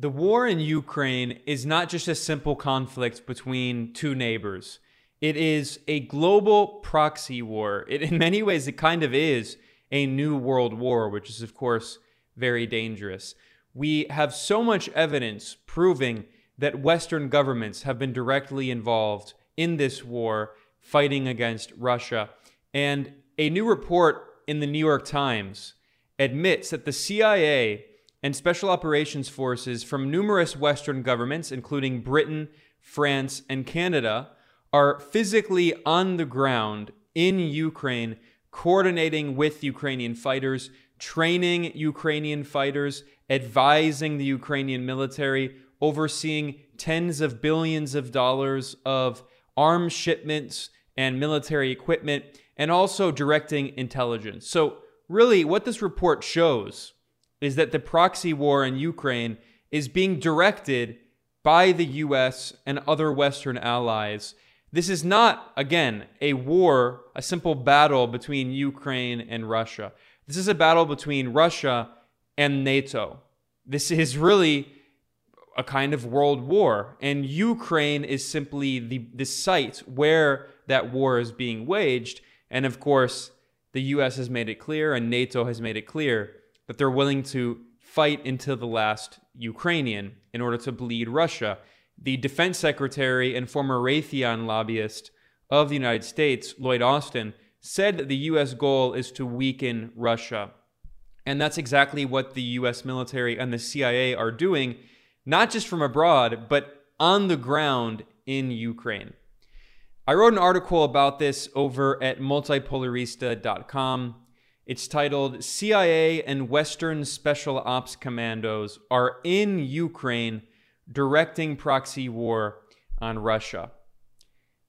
The war in Ukraine is not just a simple conflict between two neighbors. It is a global proxy war. It, in many ways, it kind of is a new world war, which is, of course, very dangerous. We have so much evidence proving that Western governments have been directly involved in this war fighting against Russia. And a new report in the New York Times admits that the CIA and special operations forces from numerous Western governments, including Britain, France, and Canada, are physically on the ground in Ukraine, coordinating with Ukrainian fighters, training Ukrainian fighters, advising the Ukrainian military, overseeing tens of billions of dollars of arms shipments and military equipment, and also directing intelligence. So, really, what this report shows is that the proxy war in Ukraine is being directed by the US and other Western allies. This is not, again, a war, a simple battle between Ukraine and Russia. This is a battle between Russia and NATO. This is really a kind of world war, and Ukraine is simply the, the site where that war is being waged. And of course, the US has made it clear, and NATO has made it clear that they're willing to fight until the last Ukrainian in order to bleed Russia. The defense secretary and former Raytheon lobbyist of the United States, Lloyd Austin, said that the U.S. goal is to weaken Russia. And that's exactly what the U.S. military and the CIA are doing, not just from abroad, but on the ground in Ukraine. I wrote an article about this over at multipolarista.com. It's titled CIA and Western Special Ops Commandos are in Ukraine directing proxy war on Russia.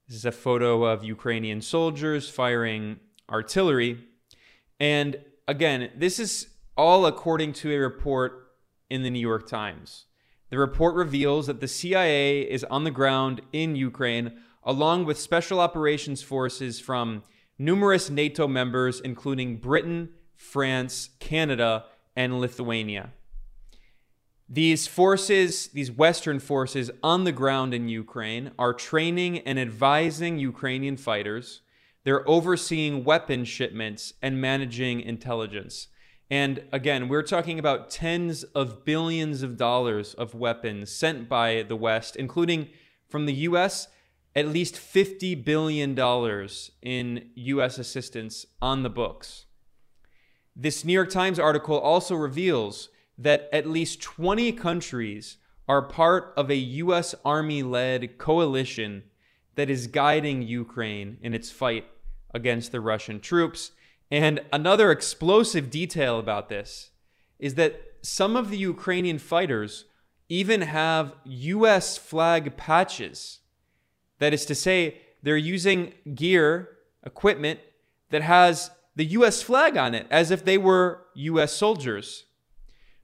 This is a photo of Ukrainian soldiers firing artillery. And again, this is all according to a report in the New York Times. The report reveals that the CIA is on the ground in Ukraine along with special operations forces from numerous NATO members, including Britain, France, Canada, and Lithuania. These forces, these Western forces on the ground in Ukraine, are training and advising Ukrainian fighters. They're overseeing weapon shipments and managing intelligence. And again, we're talking about tens of billions of dollars of weapons sent by the West, including from the US at least $50 billion in U.S. assistance on the books. This New York Times article also reveals that at least 20 countries are part of a U.S. Army led coalition that is guiding Ukraine in its fight against the Russian troops. And another explosive detail about this is that some of the Ukrainian fighters even have U.S. flag patches that is to say, they're using gear, equipment that has the US flag on it as if they were US soldiers.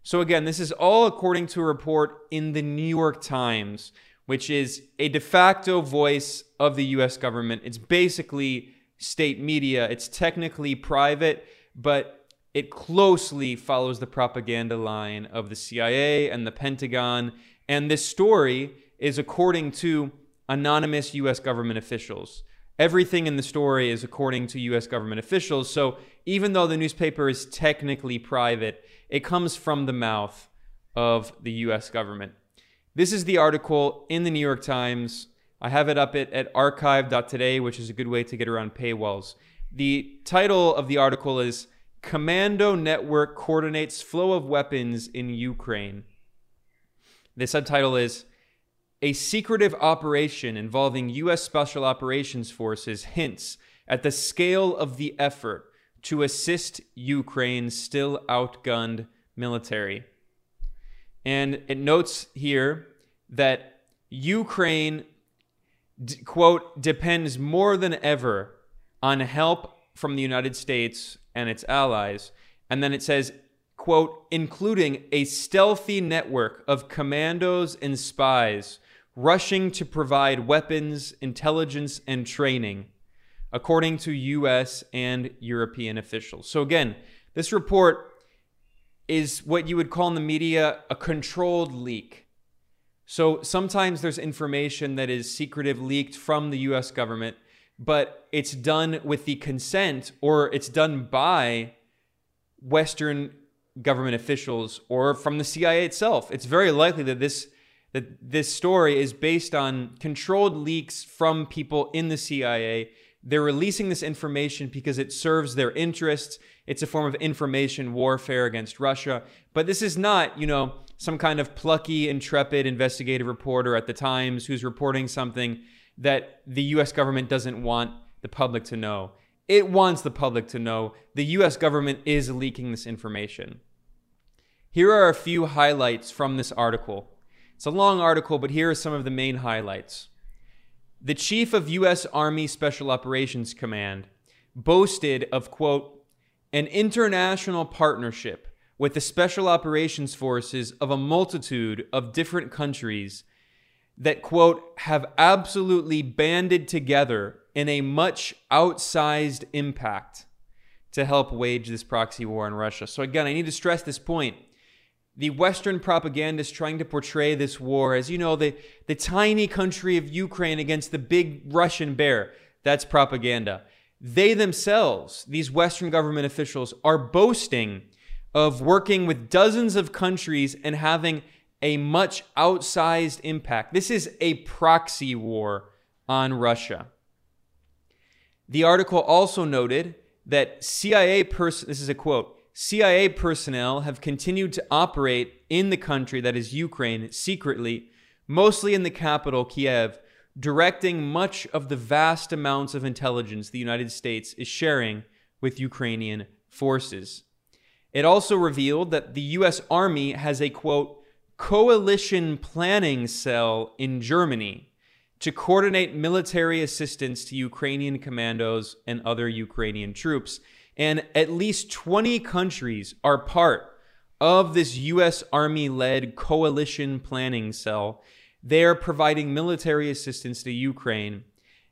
So, again, this is all according to a report in the New York Times, which is a de facto voice of the US government. It's basically state media, it's technically private, but it closely follows the propaganda line of the CIA and the Pentagon. And this story is according to anonymous US government officials. Everything in the story is according to US government officials. So even though the newspaper is technically private, it comes from the mouth of the US government. This is the article in the New York Times. I have it up at, at archive.today, which is a good way to get around paywalls. The title of the article is Commando Network Coordinates Flow of Weapons in Ukraine. The subtitle is a secretive operation involving U.S. Special Operations Forces hints at the scale of the effort to assist Ukraine's still outgunned military. And it notes here that Ukraine, quote, depends more than ever on help from the United States and its allies. And then it says, quote, including a stealthy network of commandos and spies rushing to provide weapons, intelligence, and training, according to U.S. and European officials. So, again, this report is what you would call in the media a controlled leak. So sometimes there's information that is secretive leaked from the US government, but it's done with the consent or it's done by Western government officials or from the CIA itself. It's very likely that this that this story is based on controlled leaks from people in the CIA. They're releasing this information because it serves their interests. It's a form of information warfare against Russia. But this is not, you know, some kind of plucky, intrepid investigative reporter at the Times who's reporting something that the US government doesn't want the public to know. It wants the public to know the US government is leaking this information. Here are a few highlights from this article. It's a long article, but here are some of the main highlights. The chief of U.S. Army Special Operations Command boasted of, quote, an international partnership with the Special Operations Forces of a multitude of different countries that, quote, have absolutely banded together in a much outsized impact to help wage this proxy war in Russia. So, again, I need to stress this point. The Western propagandists trying to portray this war as, you know, the, the tiny country of Ukraine against the big Russian bear. That's propaganda. They themselves, these Western government officials, are boasting of working with dozens of countries and having a much outsized impact. This is a proxy war on Russia. The article also noted that CIA person this is a quote CIA personnel have continued to operate in the country that is Ukraine secretly, mostly in the capital Kiev, directing much of the vast amounts of intelligence the United States is sharing with Ukrainian forces. It also revealed that the US Army has a quote coalition planning cell in Germany to coordinate military assistance to Ukrainian commandos and other Ukrainian troops. And at least 20 countries are part of this U.S. Army led coalition planning cell. They are providing military assistance to Ukraine.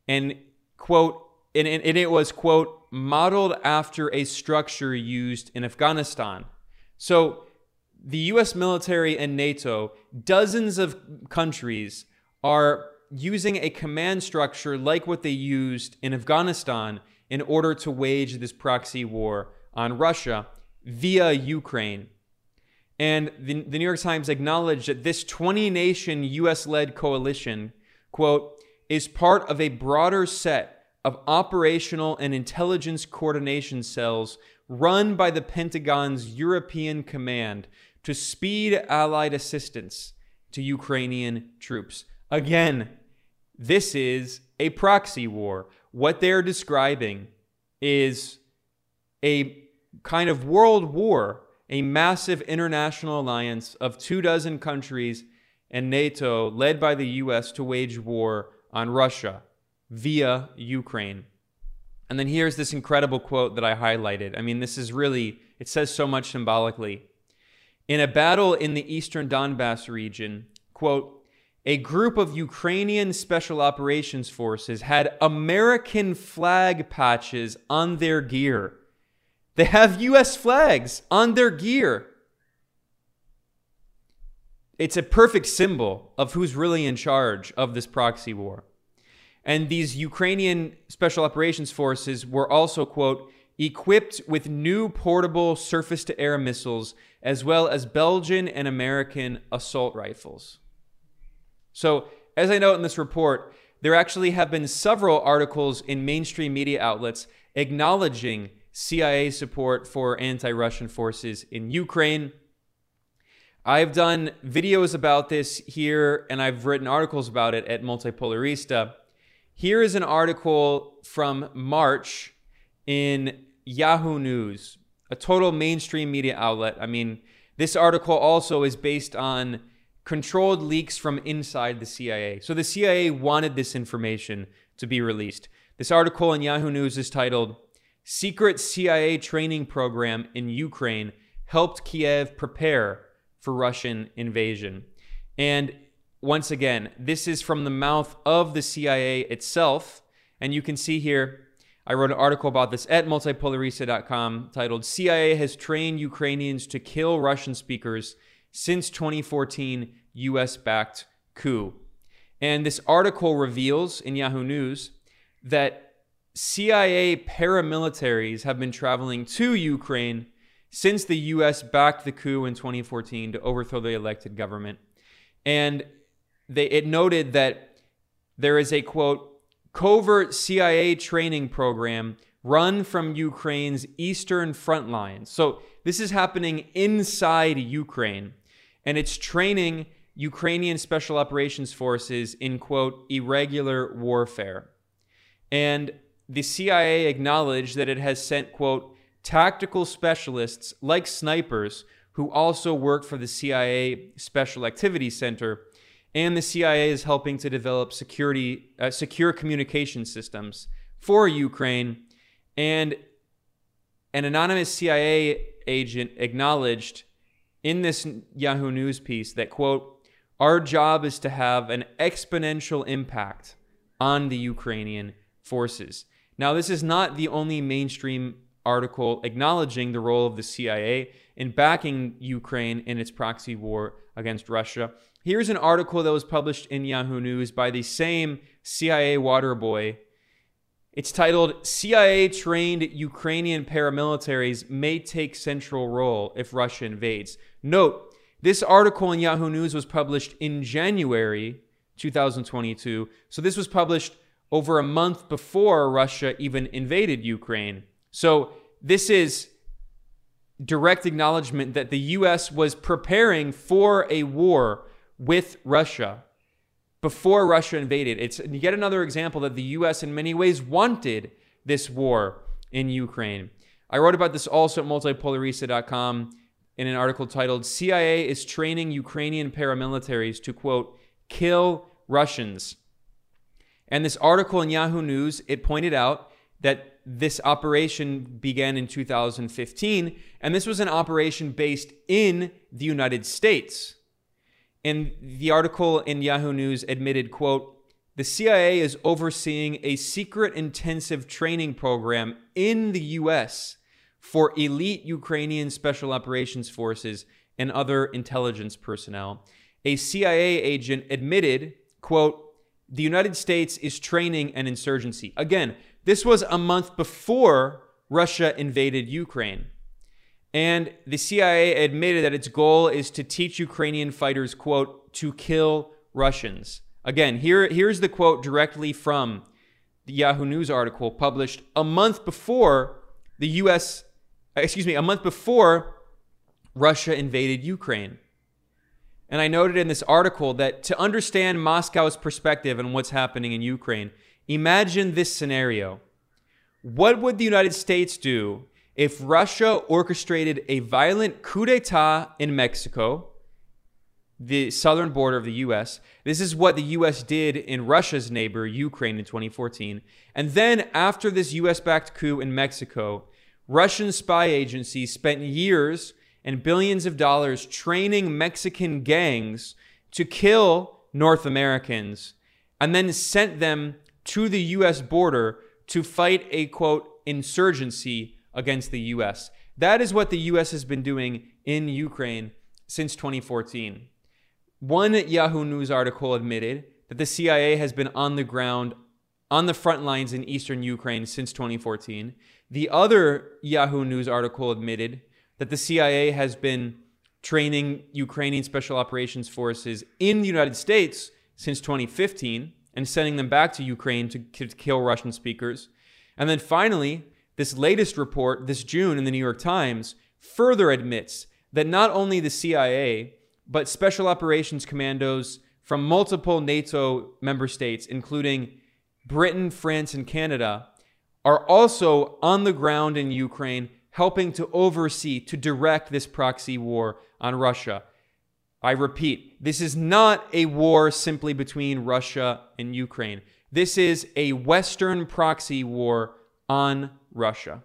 And, quote, and, and it was, quote, modeled after a structure used in Afghanistan. So, the US military and NATO, dozens of countries are using a command structure like what they used in Afghanistan in order to wage this proxy war on Russia via Ukraine. And the, the New York Times acknowledged that this 20 nation US led coalition, quote, is part of a broader set of operational and intelligence coordination cells run by the Pentagon's European Command to speed Allied assistance to Ukrainian troops. Again, this is a proxy war. What they're describing is a kind of world war, a massive international alliance of two dozen countries and NATO led by the US to wage war on Russia via Ukraine. And then here's this incredible quote that I highlighted. I mean, this is really, it says so much symbolically. In a battle in the eastern Donbass region, quote, a group of Ukrainian special operations forces had American flag patches on their gear. They have US flags on their gear. It's a perfect symbol of who's really in charge of this proxy war. And these Ukrainian special operations forces were also, quote, equipped with new portable surface to air missiles, as well as Belgian and American assault rifles. So, as I note in this report, there actually have been several articles in mainstream media outlets acknowledging CIA support for anti Russian forces in Ukraine. I've done videos about this here, and I've written articles about it at Multipolarista. Here is an article from March in Yahoo News, a total mainstream media outlet. I mean, this article also is based on controlled leaks from inside the CIA. So the CIA wanted this information to be released. This article in Yahoo News is titled Secret CIA Training Program in Ukraine Helped Kiev Prepare for Russian Invasion. And once again, this is from the mouth of the CIA itself. And you can see here I wrote an article about this at multipolarista.com titled CIA has trained Ukrainians to kill Russian speakers since 2014 US backed coup. And this article reveals in Yahoo News that CIA paramilitaries have been traveling to Ukraine since the US backed the coup in 2014 to overthrow the elected government. And they, it noted that there is a quote, covert CIA training program run from Ukraine's eastern front lines. So this is happening inside Ukraine, and it's training Ukrainian special operations forces in quote irregular warfare. And the CIA acknowledged that it has sent quote tactical specialists like snipers who also work for the CIA Special Activities Center and the CIA is helping to develop security, uh, secure communication systems for Ukraine. And an anonymous CIA agent acknowledged in this Yahoo News piece that, quote, our job is to have an exponential impact on the Ukrainian forces. Now, this is not the only mainstream article acknowledging the role of the CIA in backing Ukraine in its proxy war against Russia. Here's an article that was published in Yahoo News by the same CIA water boy. It's titled CIA trained Ukrainian paramilitaries may take central role if Russia invades. Note, this article in Yahoo News was published in January 2022. So this was published over a month before Russia even invaded Ukraine. So this is direct acknowledgement that the US was preparing for a war with Russia before Russia invaded. It's yet another example that the US, in many ways, wanted this war in Ukraine. I wrote about this also at multipolarista.com in an article titled CIA is training Ukrainian paramilitaries to quote, kill Russians. And this article in Yahoo News, it pointed out that this operation began in 2015, and this was an operation based in the United States. And the article in Yahoo News admitted, quote, the CIA is overseeing a secret intensive training program in the US for elite Ukrainian special operations forces and other intelligence personnel. A CIA agent admitted, quote, the United States is training an insurgency. Again, this was a month before Russia invaded Ukraine. And the CIA admitted that its goal is to teach Ukrainian fighters, quote, to kill Russians. Again, here, here's the quote directly from the Yahoo News article published a month before the US, Uh, excuse me, a month before Russia invaded Ukraine. And I noted in this article that to understand Moscow's perspective on what's happening in Ukraine, imagine this scenario. What would the United States do if Russia orchestrated a violent coup d'etat in Mexico, the southern border of the US, this is what the US did in Russia's neighbor, Ukraine, in 2014. And then, after this US backed coup in Mexico, Russian spy agencies spent years and billions of dollars training Mexican gangs to kill North Americans and then sent them to the US border to fight a quote insurgency against the US. That is what the US has been doing in Ukraine since 2014. One Yahoo News article admitted that the CIA has been on the ground on the front lines in eastern Ukraine since 2014. The other Yahoo News article admitted that the CIA has been training Ukrainian special operations forces in the United States since 2015 and sending them back to Ukraine to, to kill Russian speakers. And then finally, this latest report, this June in the New York Times, further admits that not only the CIA, but special operations commandos from multiple NATO member states, including Britain, France, and Canada, are also on the ground in Ukraine, helping to oversee, to direct this proxy war on Russia. I repeat, this is not a war simply between Russia and Ukraine. This is a Western proxy war on Russia.